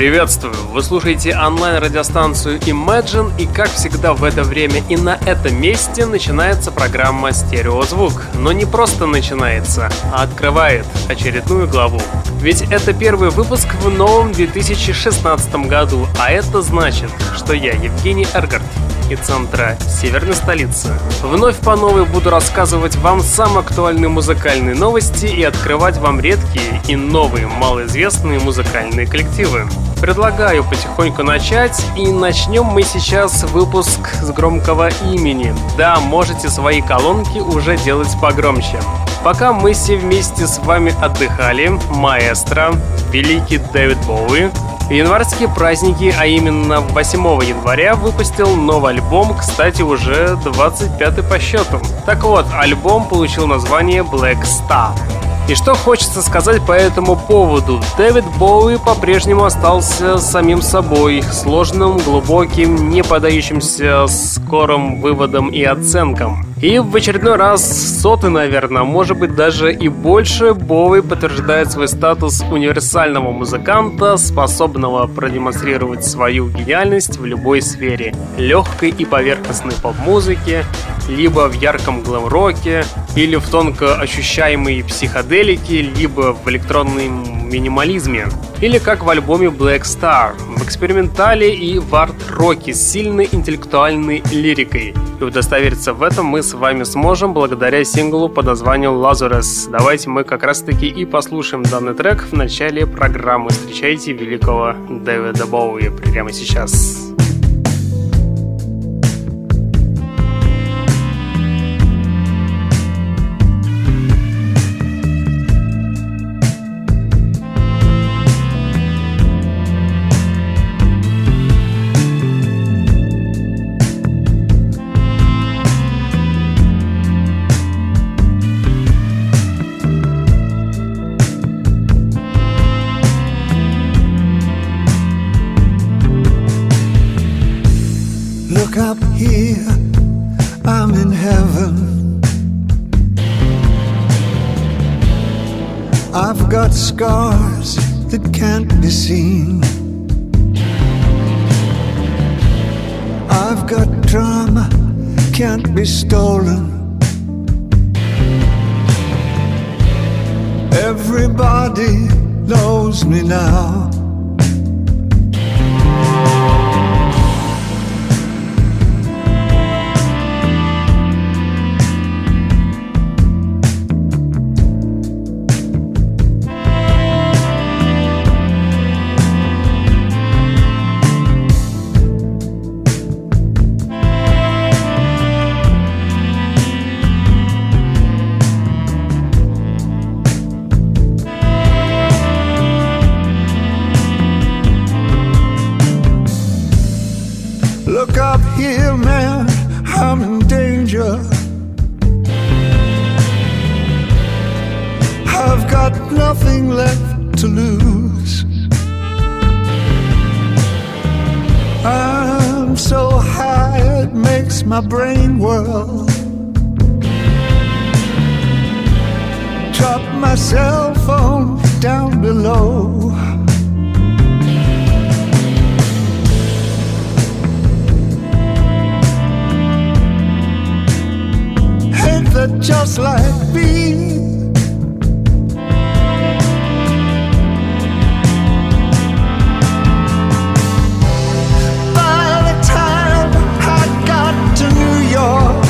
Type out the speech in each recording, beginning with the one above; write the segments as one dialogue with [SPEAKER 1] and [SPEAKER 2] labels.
[SPEAKER 1] Приветствую! Вы слушаете онлайн-радиостанцию Imagine, и как всегда в это время и на этом месте начинается программа «Стереозвук». Но не просто начинается, а открывает очередную главу. Ведь это первый выпуск в новом 2016 году, а это значит, что я, Евгений Эргард, и центра северной столицы. Вновь по новой буду рассказывать вам самые актуальные музыкальные новости и открывать вам редкие и новые малоизвестные музыкальные коллективы. Предлагаю потихоньку начать, и начнем мы сейчас выпуск с громкого имени. Да, можете свои колонки уже делать погромче. Пока мы все вместе с вами отдыхали, маэстро, великий Дэвид Боуи, январские праздники, а именно 8 января, выпустил новый альбом, кстати, уже 25 по счету. Так вот, альбом получил название Black Star. И что хочется сказать по этому поводу? Дэвид Боуи по-прежнему остался самим собой, сложным, глубоким, не подающимся скорым выводам и оценкам. И в очередной раз, сотый, наверное, может быть даже и больше, Боуи подтверждает свой статус универсального музыканта, способного продемонстрировать свою гениальность в любой сфере. Легкой и поверхностной поп-музыке, либо в ярком глэм-роке, или в тонко ощущаемой психоделике, либо в электронном минимализме. Или как в альбоме Black Star, в экспериментале и в арт-роке с сильной интеллектуальной лирикой. И удостовериться в этом мы с вами сможем благодаря синглу под названием Lazarus. Давайте мы как раз таки и послушаем данный трек в начале программы. Встречайте великого Дэвида Боуи прямо сейчас.
[SPEAKER 2] scars seen. I've got drama, can't be stolen. Everybody knows me now. got nothing left to lose. I'm so high it makes my brain whirl. Drop my cell phone down below. Hate that just like bees your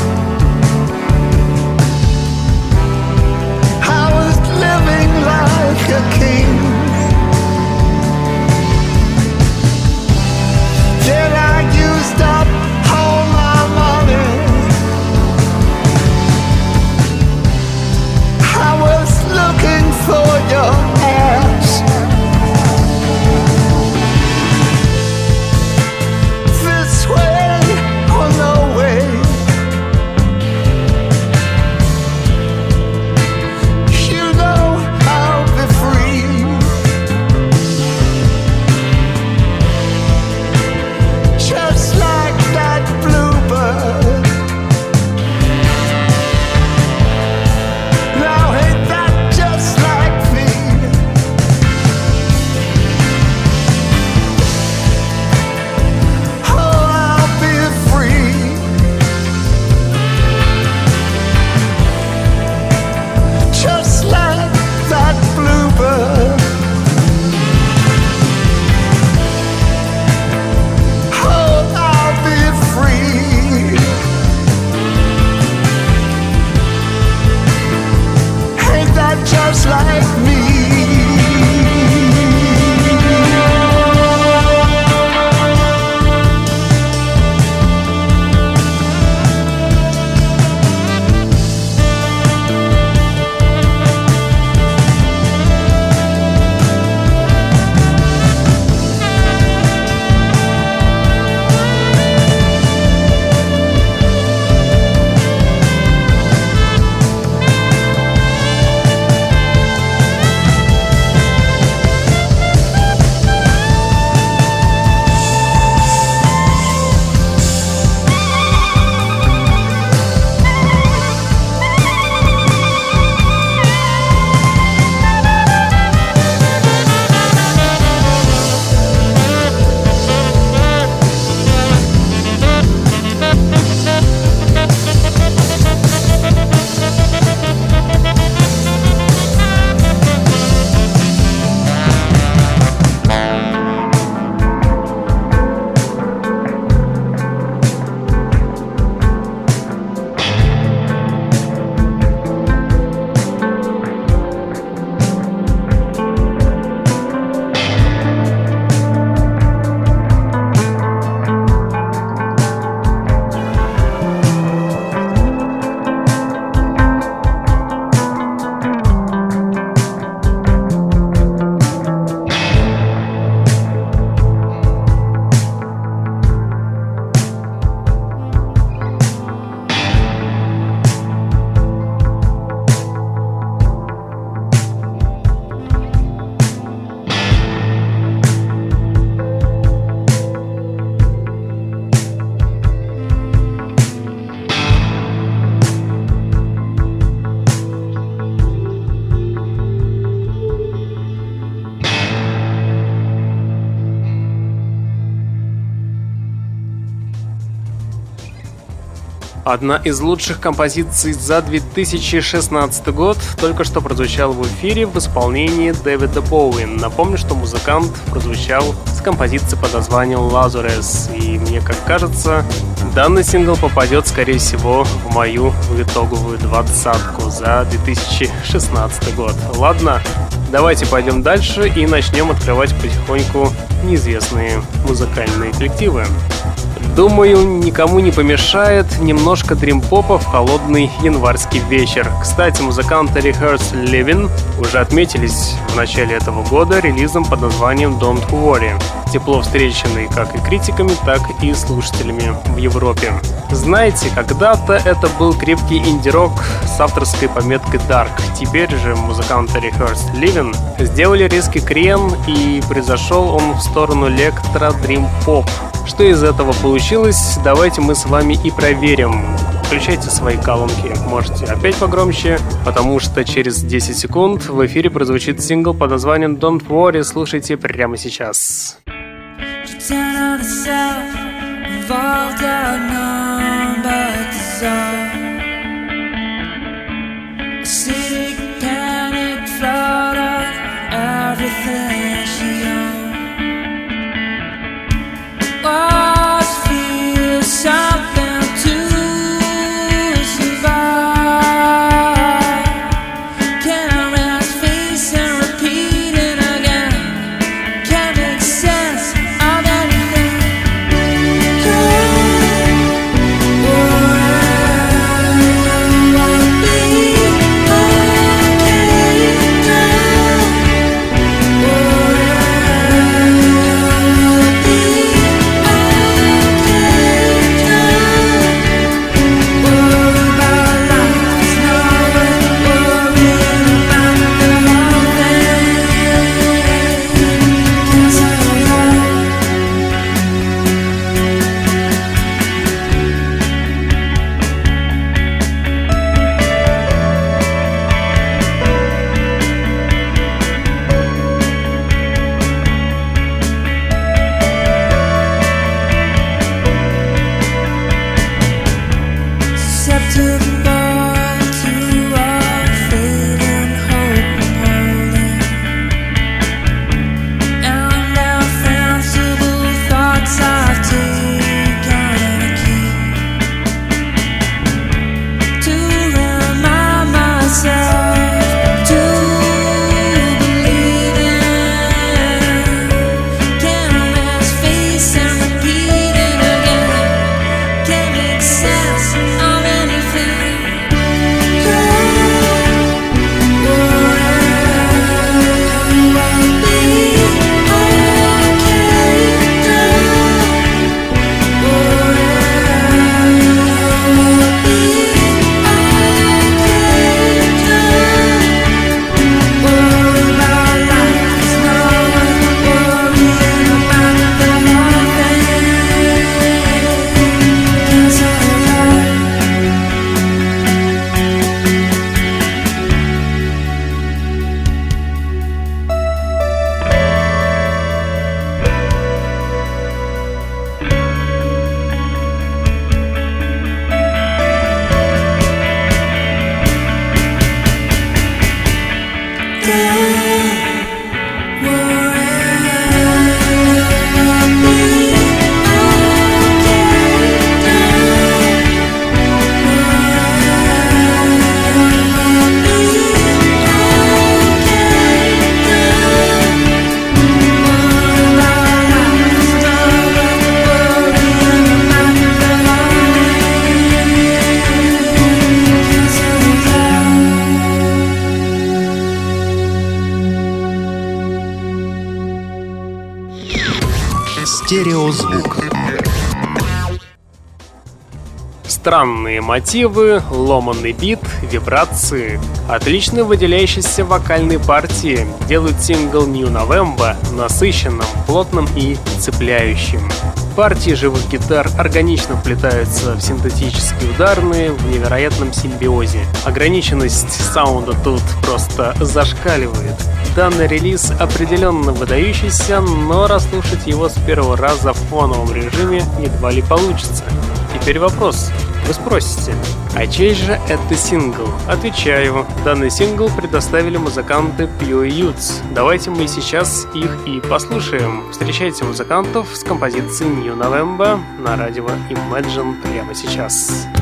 [SPEAKER 1] Одна из лучших композиций за 2016 год только что прозвучала в эфире в исполнении Дэвида Боуи. Напомню, что музыкант прозвучал с композицией под названием «Lazarus». И мне как кажется, данный сингл попадет, скорее всего, в мою итоговую двадцатку за 2016 год. Ладно, давайте пойдем дальше и начнем открывать потихоньку неизвестные музыкальные коллективы. Думаю, никому не помешает немножко дрим-попа в холодный январский вечер. Кстати, музыканты Rehearse Living уже отметились в начале этого года релизом под названием Don't Worry, тепло встреченный как и критиками, так и слушателями в Европе. Знаете, когда-то это был крепкий инди-рок с авторской пометкой Dark. Теперь же музыканты Rehearse Living сделали резкий крен и произошел он в сторону электро дрим поп что из этого получилось, давайте мы с вами и проверим. Включайте свои колонки, можете опять погромче, потому что через 10 секунд в эфире прозвучит сингл под названием Don't Worry, слушайте прямо сейчас. City Странные мотивы, ломанный бит, вибрации, отлично выделяющиеся вокальные партии делают сингл New November насыщенным, плотным и цепляющим. Партии живых гитар органично вплетаются в синтетические ударные в невероятном симбиозе. Ограниченность саунда тут просто зашкаливает. Данный релиз определенно выдающийся, но расслушать его с первого раза в фоновом режиме едва ли получится. Теперь вопрос. Вы спросите, а чей же это сингл? Отвечаю, данный сингл предоставили музыканты Pure Youths. Давайте мы сейчас их и послушаем. Встречайте музыкантов с композицией New November на радио Imagine прямо сейчас. Сейчас.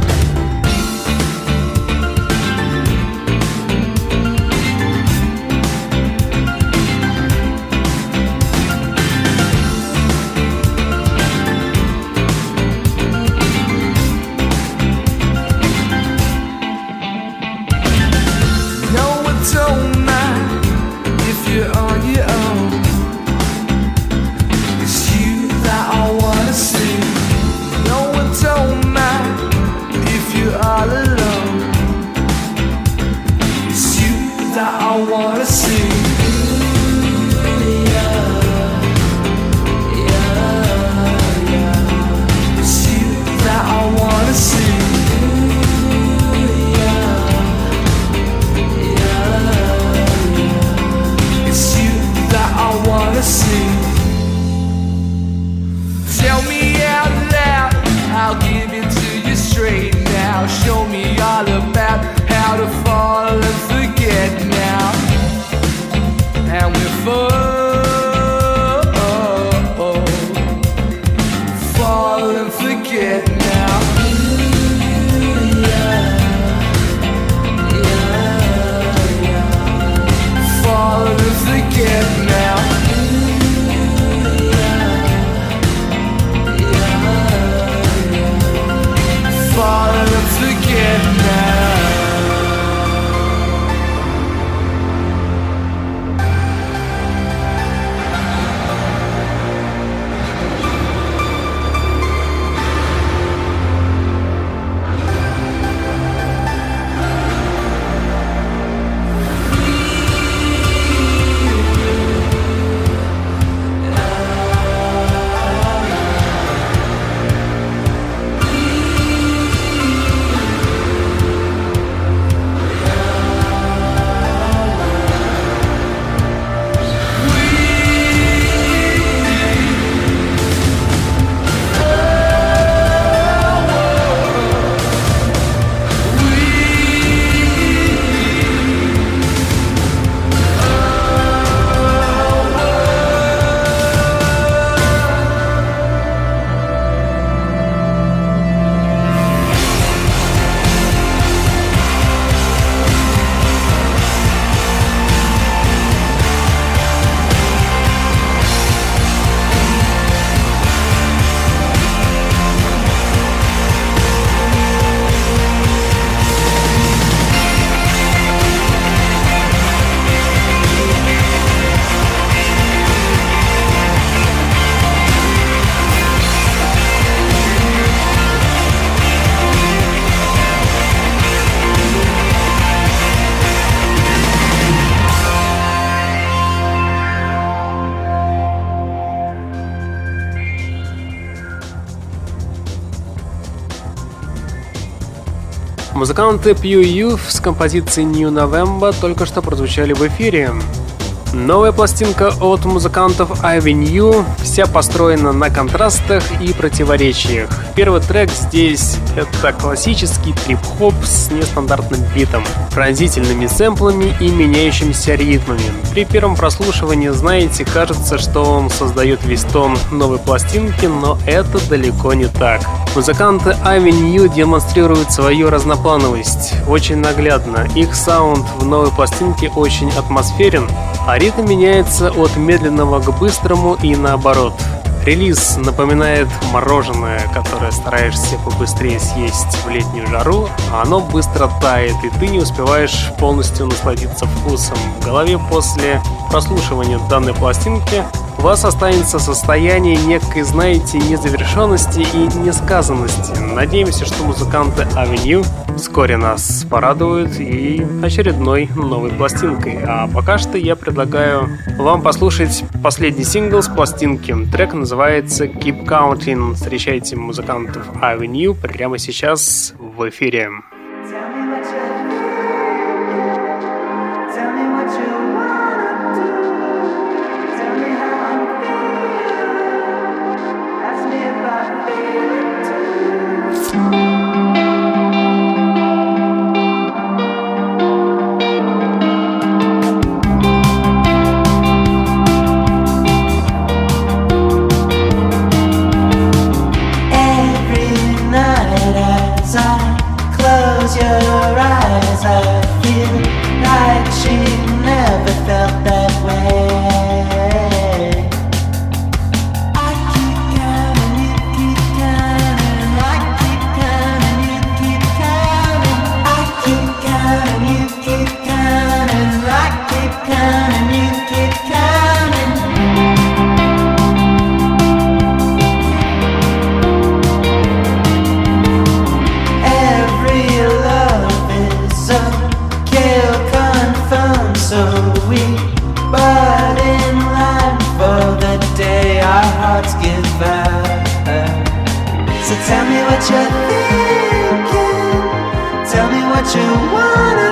[SPEAKER 1] Музыканты Pew Youth с композицией New November только что прозвучали в эфире. Новая пластинка от музыкантов New вся построена на контрастах и противоречиях. Первый трек здесь — это классический трип-хоп с нестандартным битом, пронзительными сэмплами и меняющимися ритмами. При первом прослушивании, знаете, кажется, что он создает весь тон новой пластинки, но это далеко не так. Музыканты New демонстрируют свою разноплановость очень наглядно. Их саунд в новой пластинке очень атмосферен, а ритм меняется от медленного к быстрому и наоборот. Релиз напоминает мороженое, которое стараешься побыстрее съесть в летнюю жару, а оно быстро тает, и ты не успеваешь полностью насладиться вкусом. В голове после прослушивания данной пластинки
[SPEAKER 3] у вас останется состояние некой, знаете, незавершенности и несказанности. Надеемся, что музыканты Avenue вскоре нас порадуют и очередной новой пластинкой. А пока что я предлагаю вам послушать последний сингл с пластинки. Трек называется Keep Counting. Встречайте музыкантов Avenue прямо сейчас в эфире. sweet, but in line for the day our hearts give out. So tell me what you're thinking, tell me what you wanna.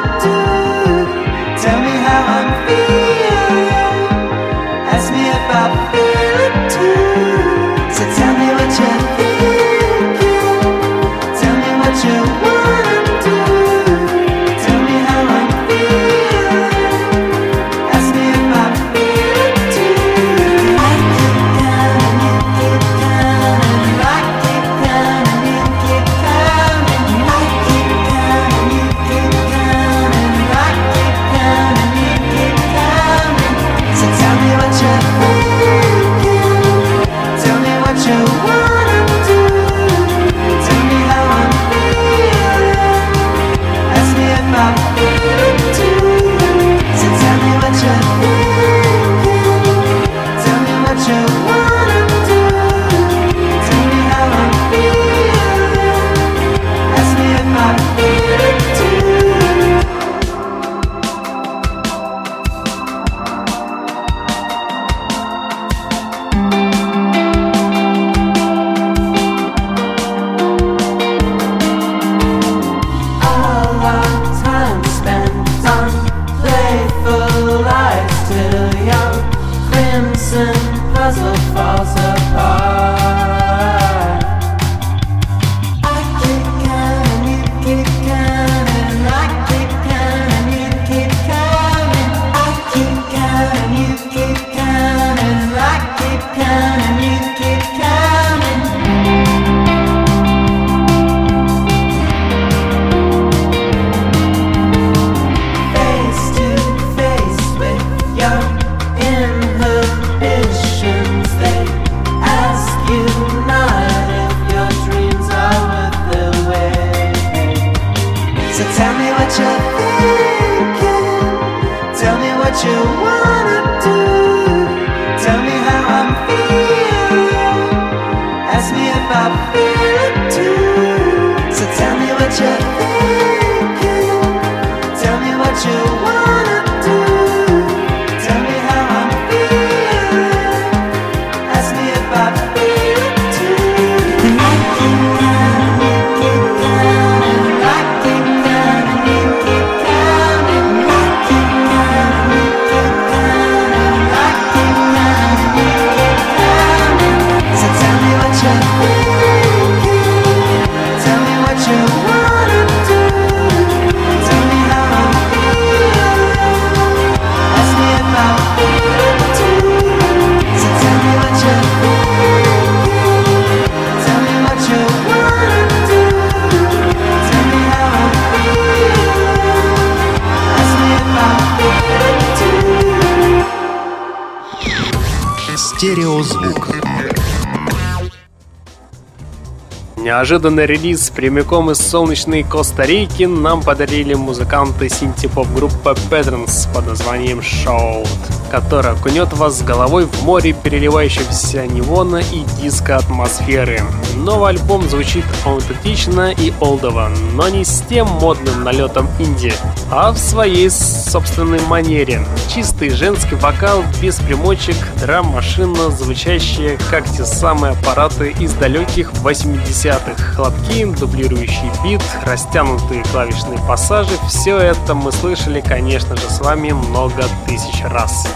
[SPEAKER 4] Неожиданный релиз прямиком из солнечной Коста-Рики нам подарили музыканты синтепоп группа Patterns под названием Shout, которая окунет вас с головой в море переливающегося невона и диско-атмосферы. Новый альбом звучит аутентично и олдово, но не с тем модным налетом инди, а в своей собственной манере. Чистый женский вокал без примочек, драм-машина, звучащая как те самые аппараты из далеких 80-х. Хлопки, дублирующий бит, растянутые клавишные пассажи – все это мы слышали, конечно же, с вами много тысяч раз.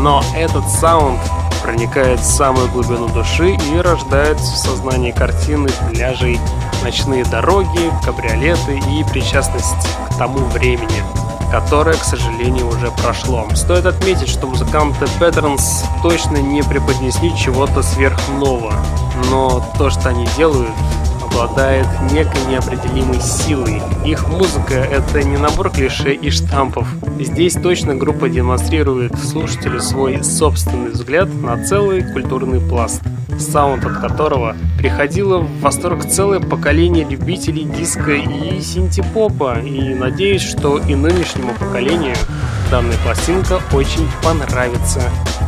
[SPEAKER 4] Но этот саунд проникает в самую глубину души и рождает в сознании картины пляжей, ночные дороги, кабриолеты и причастность к тому времени которое, к сожалению, уже прошло. Стоит отметить, что музыканты Patterns точно не преподнесли чего-то сверхнового, но то, что они делают, обладает некой неопределимой силой. Их музыка — это не набор клише и штампов. Здесь точно группа демонстрирует слушателю свой собственный взгляд на целый культурный пласт саунд от которого приходило в восторг целое поколение любителей диска и синтепопа, и надеюсь, что и нынешнему поколению данная пластинка очень понравится.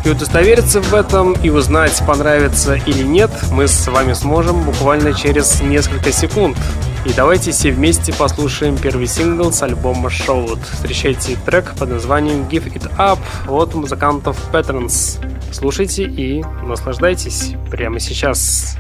[SPEAKER 4] И удостовериться в этом и узнать, понравится или нет, мы с вами сможем буквально через несколько секунд. И давайте все вместе послушаем первый сингл с альбома Showed. Встречайте трек под названием Give It Up от музыкантов Patterns. Слушайте и наслаждайтесь прямо сейчас.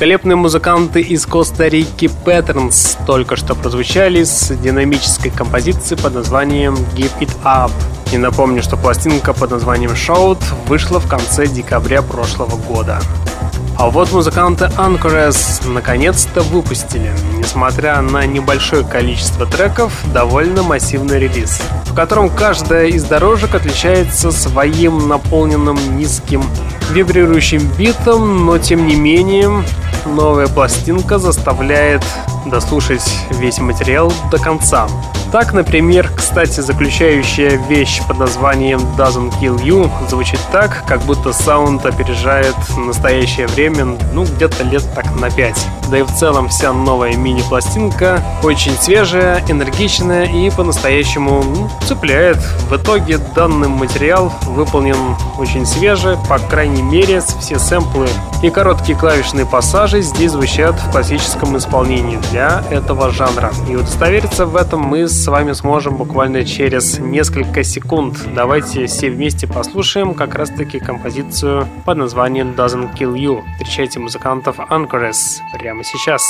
[SPEAKER 1] Великолепные музыканты из Коста-Рики Patterns только что прозвучали с динамической композицией под названием Give It Up. И напомню, что пластинка под названием Shout вышла в конце декабря прошлого года. А вот музыканты Anchoress наконец-то выпустили, несмотря на небольшое количество треков, довольно массивный релиз, в котором каждая из дорожек отличается своим наполненным низким вибрирующим битом, но тем не менее новая пластинка заставляет дослушать весь материал до конца. Так, например, кстати, заключающая вещь под названием Doesn't Kill You звучит так, как будто саунд опережает настоящее время, ну, где-то лет так на 5. Да и в целом вся новая мини-пластинка очень свежая, энергичная и по-настоящему ну, цепляет. В итоге данный материал выполнен очень свеже, по крайней мере, все сэмплы и короткие клавишные пассажи здесь звучат в классическом исполнении для этого жанра. И удостовериться в этом мы с вами сможем буквально через несколько секунд. Давайте все вместе послушаем как раз-таки композицию под названием Doesn't Kill You. Встречайте музыкантов Anchoress прямо сейчас.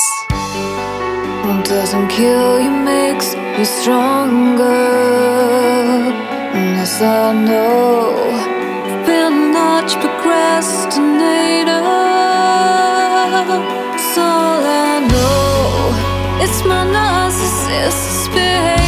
[SPEAKER 5] Doesn't kill you makes you stronger. Yes, I know. Been much procrastinator. So I know it's my narcissist behavior.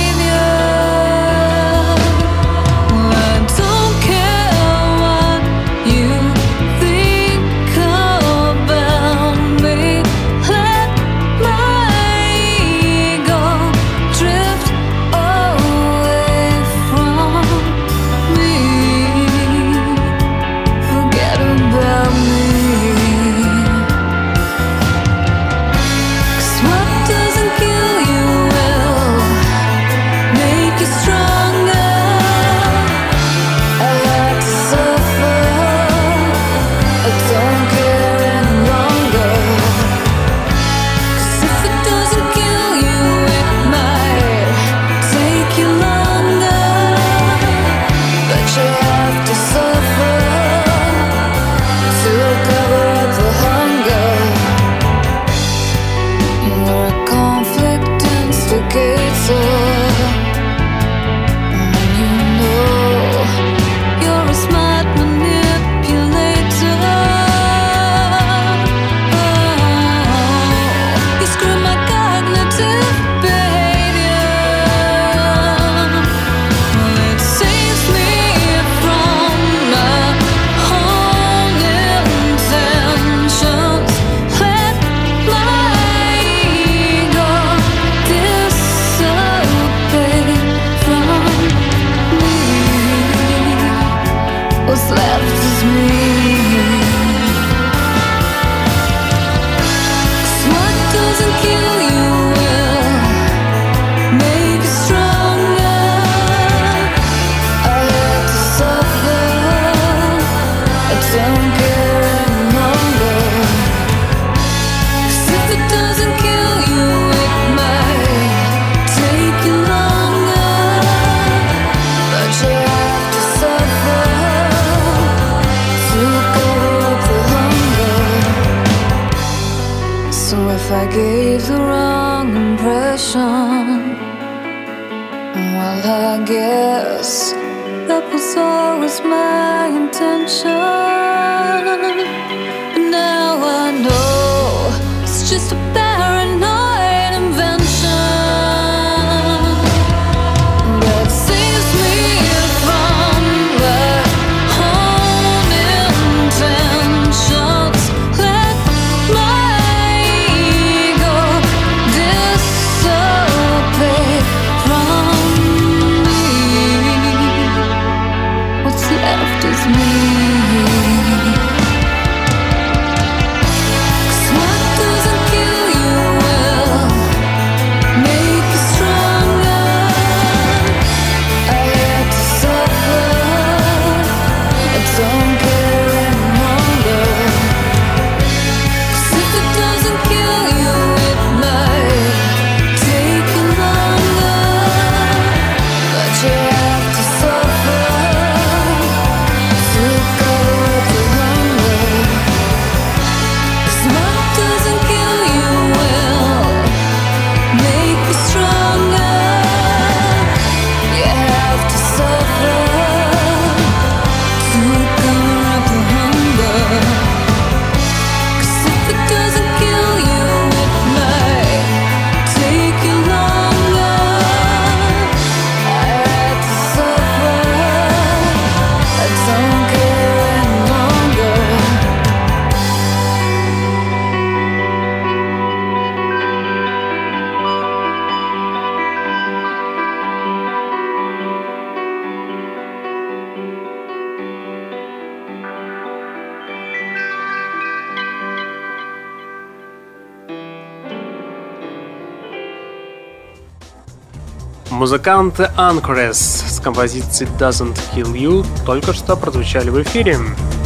[SPEAKER 1] Музыканты Anchoress с композицией Doesn't Kill You только что прозвучали в эфире.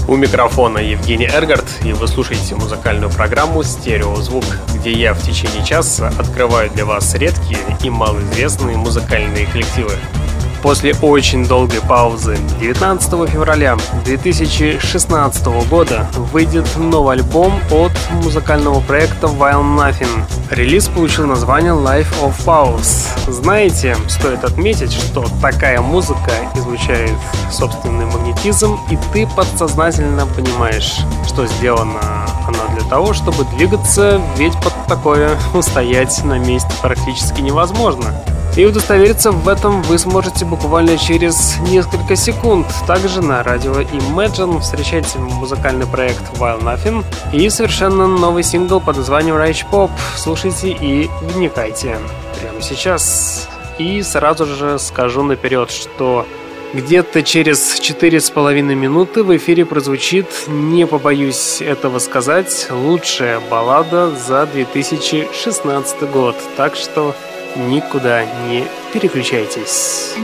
[SPEAKER 1] У микрофона Евгений Эргард, и вы слушаете музыкальную программу «Стереозвук», где я в течение часа открываю для вас редкие и малоизвестные музыкальные коллективы. После очень долгой паузы 19 февраля 2016 года выйдет новый альбом от музыкального проекта While Nothing. Релиз получил название Life of Pause. Знаете, стоит отметить, что такая музыка излучает собственный магнетизм, и ты подсознательно понимаешь, что сделана она для того, чтобы двигаться, ведь под такое устоять на месте практически невозможно. И удостовериться в этом вы сможете буквально через несколько секунд. Также на радио Imagine встречайте музыкальный проект While Nothing и совершенно новый сингл под названием Rage Pop. Слушайте и вникайте прямо сейчас. И сразу же скажу наперед, что где-то через четыре с половиной минуты в эфире прозвучит, не побоюсь этого сказать, лучшая баллада за 2016 год. Так что никуда не переключайтесь.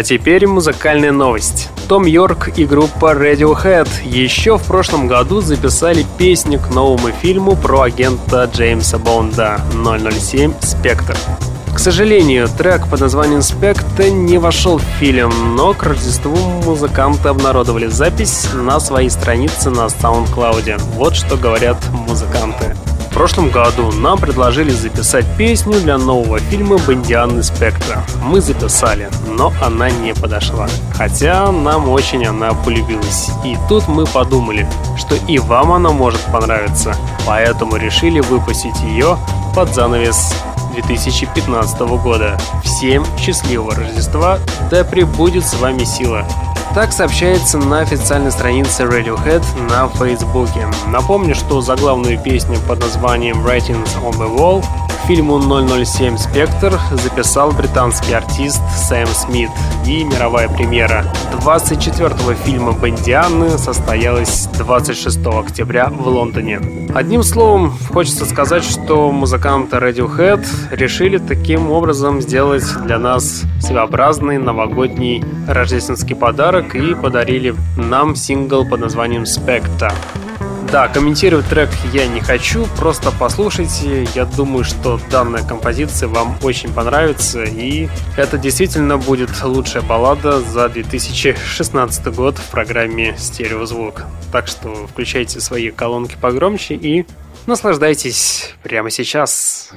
[SPEAKER 1] А теперь музыкальная новость. Том Йорк и группа Radiohead еще в прошлом году записали песню к новому фильму про агента Джеймса Бонда 007 «Спектр». К сожалению, трек под названием «Спектр» не вошел в фильм, но к Рождеству музыканты обнародовали запись на своей странице на SoundCloud. Вот что говорят музыканты. В прошлом году нам предложили записать песню для нового фильма «Бондианы Спектра». Мы записали, но она не подошла. Хотя нам очень она полюбилась. И тут мы подумали, что и вам она может понравиться. Поэтому решили выпустить ее под занавес 2015 года. Всем счастливого Рождества, да пребудет с вами сила. Так сообщается на официальной странице Radiohead на Фейсбуке. Напомню, что заглавную песню под названием Writings on the Wall фильму 007 «Спектр» записал британский артист Сэм Смит. И мировая премьера 24-го фильма «Бондианы» состоялась 26 октября в Лондоне. Одним словом, хочется сказать, что музыканты Radiohead решили таким образом сделать для нас своеобразный новогодний рождественский подарок и подарили нам сингл под названием «Спектра». Да, комментировать трек я не хочу, просто послушайте. Я думаю, что данная композиция вам очень понравится, и это действительно будет лучшая баллада за 2016 год в программе «Стереозвук». Так что включайте свои колонки погромче и наслаждайтесь прямо сейчас.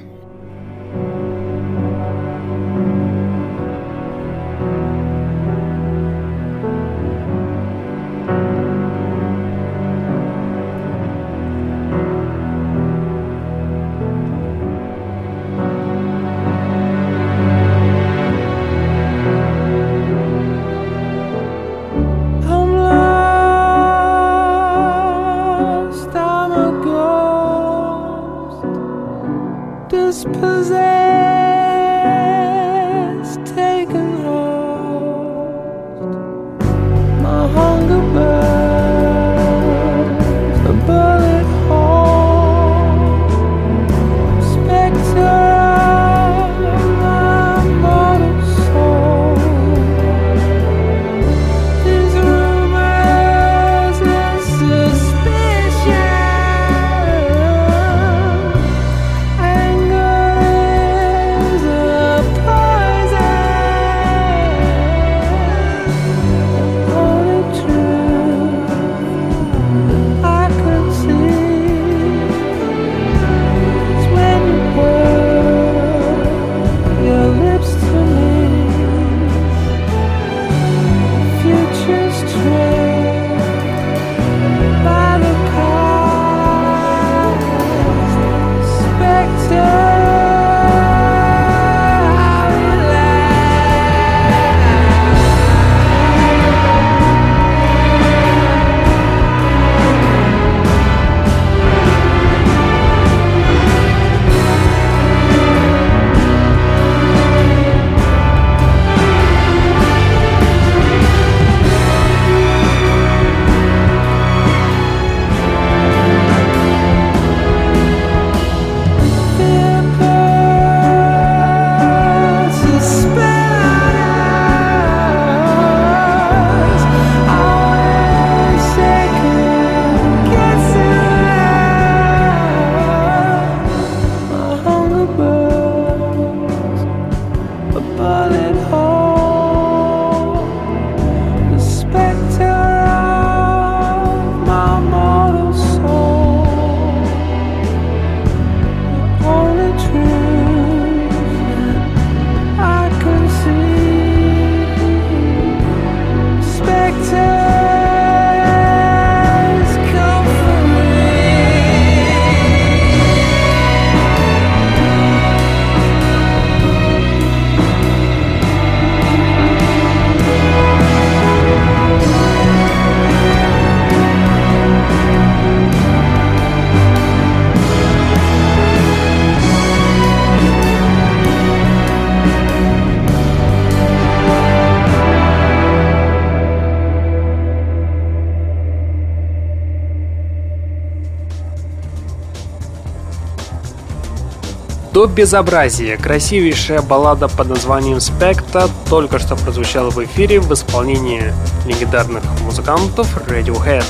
[SPEAKER 1] До безобразия. Красивейшая баллада под названием «Спекта» только что прозвучала в эфире в исполнении легендарных музыкантов Radiohead.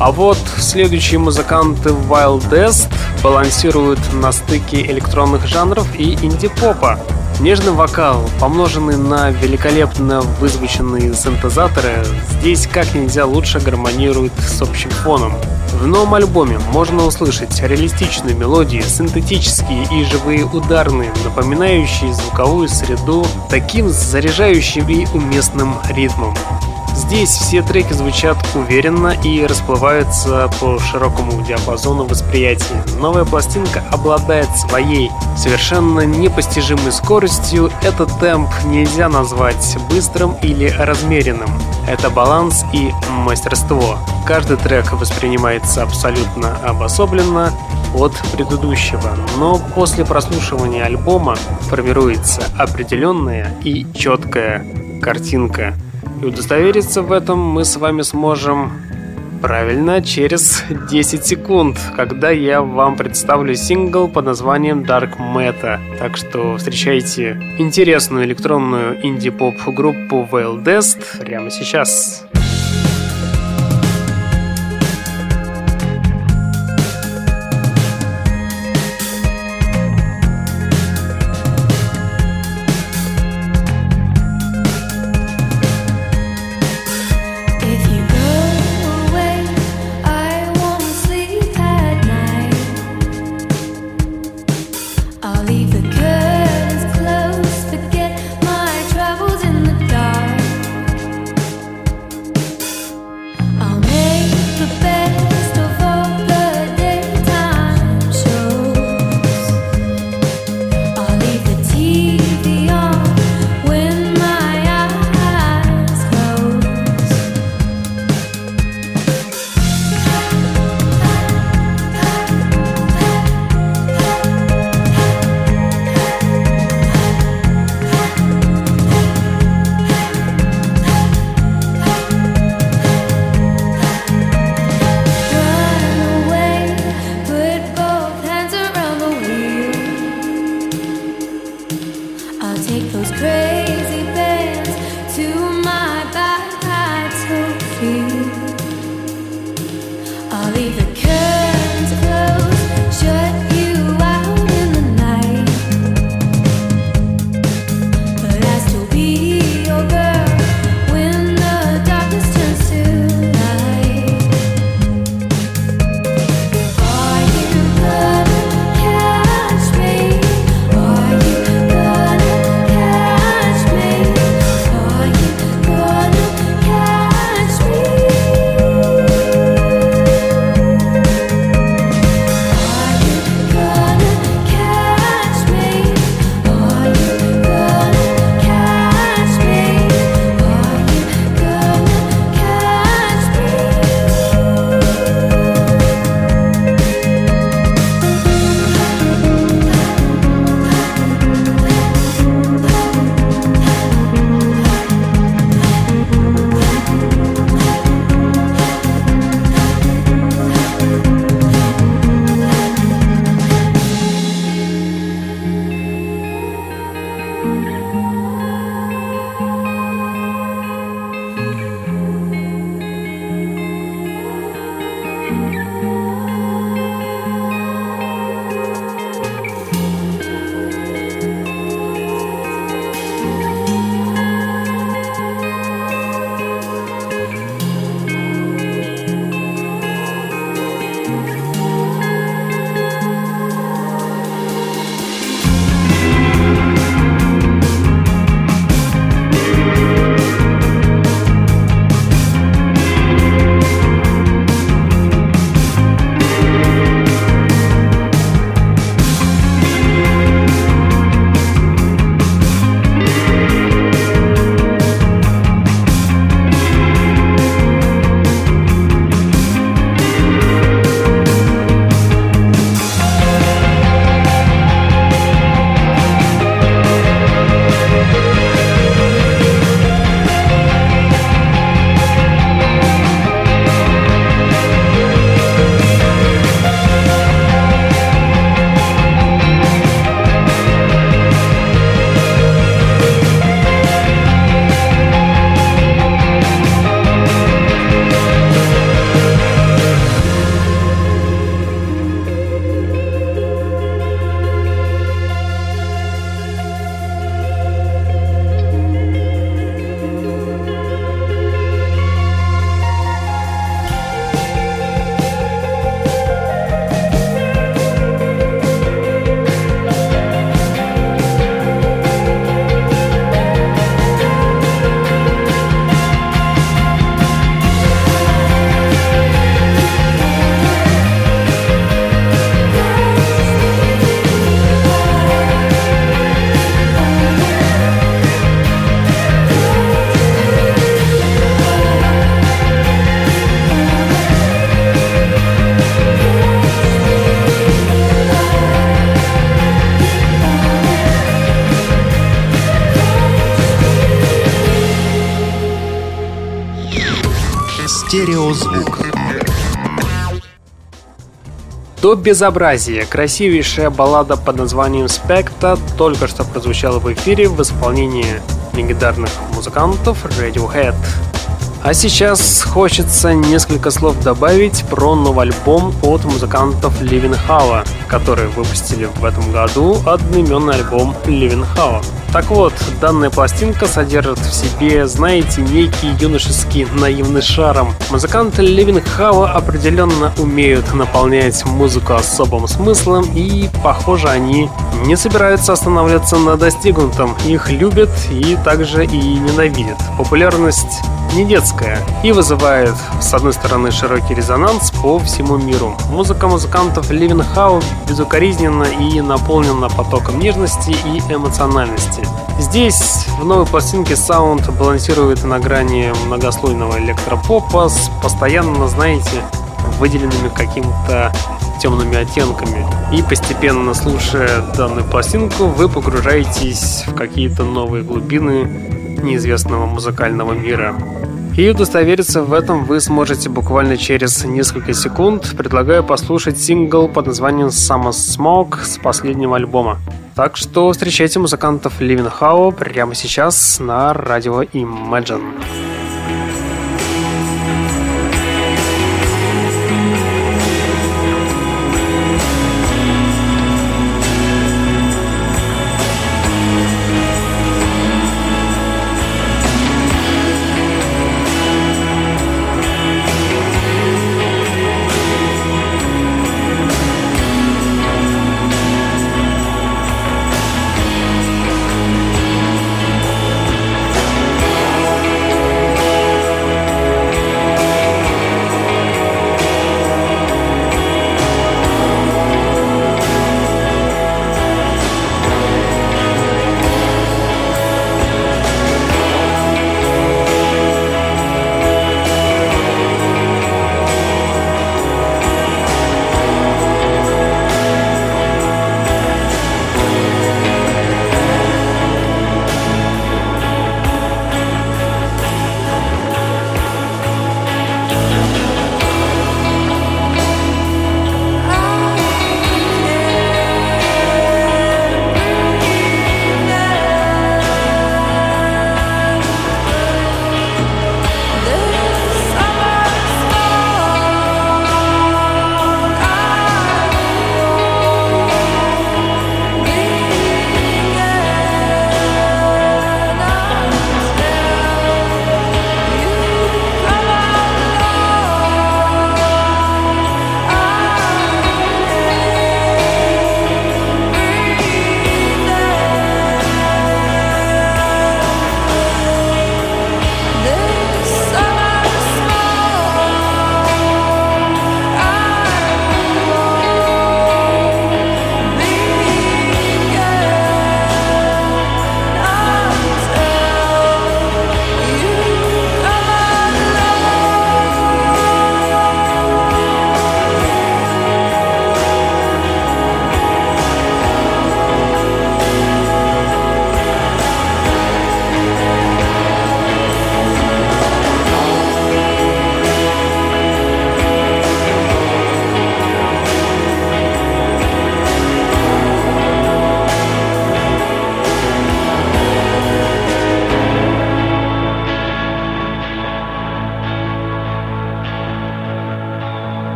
[SPEAKER 1] А вот следующие музыканты Wild Est балансируют на стыке электронных жанров и инди-попа. Нежный вокал, помноженный на великолепно вызвученные синтезаторы, здесь как нельзя лучше гармонирует с общим фоном. В новом альбоме можно услышать реалистичные мелодии, синтетические и живые ударные, напоминающие звуковую среду таким заряжающим и уместным ритмом. Здесь все треки звучат уверенно и расплываются по широкому диапазону восприятия. Новая пластинка обладает своей совершенно непостижимой скоростью. Этот темп нельзя назвать быстрым или размеренным. Это баланс и мастерство. Каждый трек воспринимается абсолютно обособленно от предыдущего, но после прослушивания альбома формируется определенная и четкая картинка – и удостовериться в этом мы с вами сможем правильно через 10 секунд, когда я вам представлю сингл под названием Dark Meta. Так что встречайте интересную электронную инди-поп группу Veil Dest прямо сейчас.
[SPEAKER 4] Стереозвук.
[SPEAKER 1] До безобразия красивейшая баллада под названием «Спекта» только что прозвучала в эфире в исполнении легендарных музыкантов Radiohead. А сейчас хочется несколько слов добавить про новый альбом от музыкантов Living Hava, которые выпустили в этом году одноименный альбом Living Hava. Так вот, данная пластинка содержит в себе, знаете, некий юношеский наивный шарм. Музыканты Living Hava определенно умеют наполнять музыку особым смыслом и, похоже, они не собираются останавливаться на достигнутом. Их любят и также и ненавидят. Популярность не детская и вызывает, с одной стороны, широкий резонанс по всему миру. Музыка музыкантов Living House безукоризненно и наполнена потоком нежности и эмоциональности. Здесь в новой пластинке саунд балансирует на грани многослойного электропопа с постоянно, знаете, выделенными каким-то темными оттенками. И постепенно, слушая данную пластинку, вы погружаетесь в какие-то новые глубины неизвестного музыкального мира. И удостовериться в этом вы сможете буквально через несколько секунд. Предлагаю послушать сингл под названием Summer Smoke с последнего альбома. Так что встречайте музыкантов Living How прямо сейчас на радио Imagine.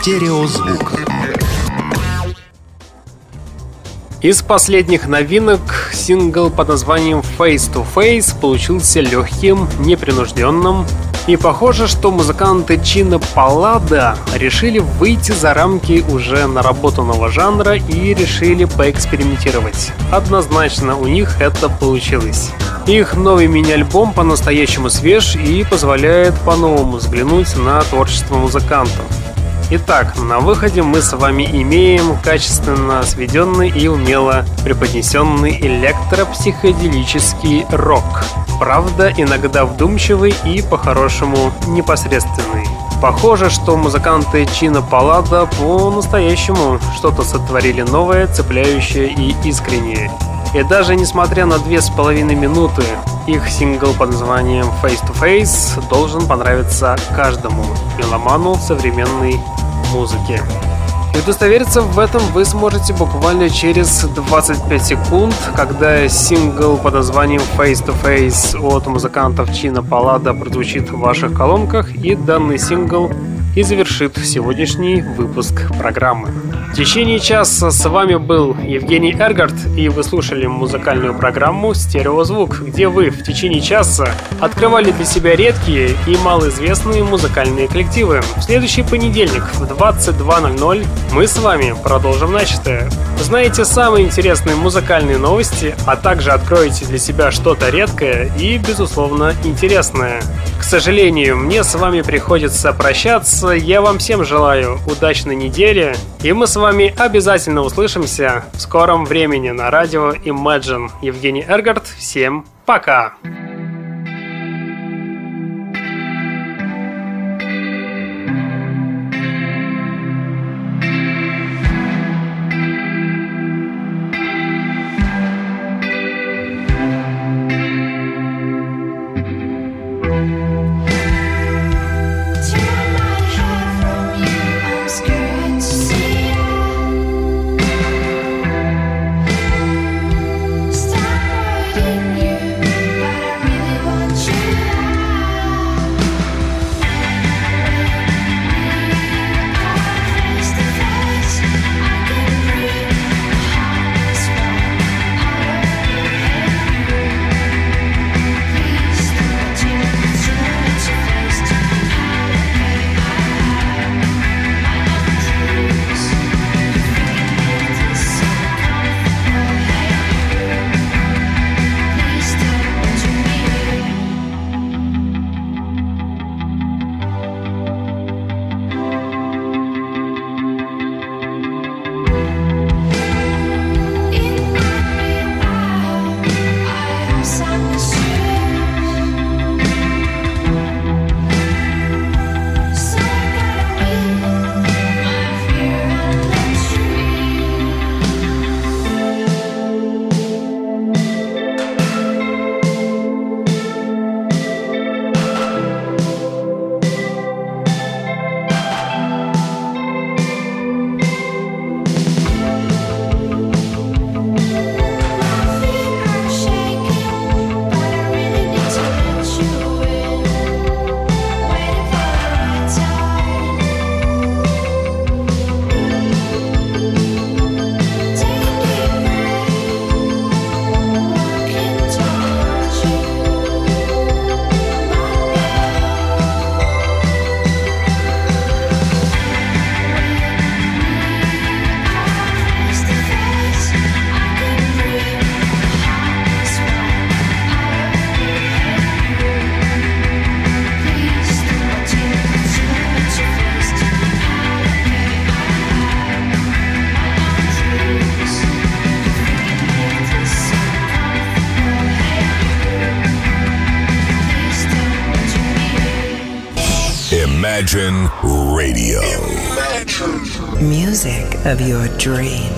[SPEAKER 4] Стереозвук.
[SPEAKER 1] Из последних новинок сингл под названием Face to Face получился легким, непринужденным, и похоже, что музыканты Чина Паллада решили выйти за рамки уже наработанного жанра и решили поэкспериментировать. Однозначно у них это получилось. Их новый мини-альбом по-настоящему свеж и позволяет по-новому взглянуть на творчество музыкантов. Итак, на выходе мы с вами имеем качественно сведенный и умело преподнесенный электропсиходелический рок. Правда, иногда вдумчивый и по-хорошему непосредственный. Похоже, что музыканты Чина Палада по-настоящему что-то сотворили новое, цепляющее и искреннее. И даже несмотря на две с половиной минуты, их сингл под названием Face to Face должен понравиться каждому меломану современной музыки. И удостовериться в этом вы сможете буквально через 25 секунд, когда сингл под названием Face to Face от музыкантов Чина Палада прозвучит в ваших колонках, и данный сингл и завершит сегодняшний выпуск программы. В течение часа с вами был Евгений Эргард, и вы слушали музыкальную программу «Стереозвук», где вы в течение часа открывали для себя редкие и малоизвестные музыкальные коллективы. В следующий понедельник в 22.00 мы с вами продолжим начатое. Узнаете самые интересные музыкальные новости, а также откроете для себя что-то редкое и, безусловно, интересное. К сожалению, мне с вами приходится прощаться. Я вам всем желаю удачной недели, и мы с вами обязательно услышимся в скором времени на радио Imagine. Евгений Эргард, всем пока!
[SPEAKER 4] Imagine
[SPEAKER 6] of your dreams.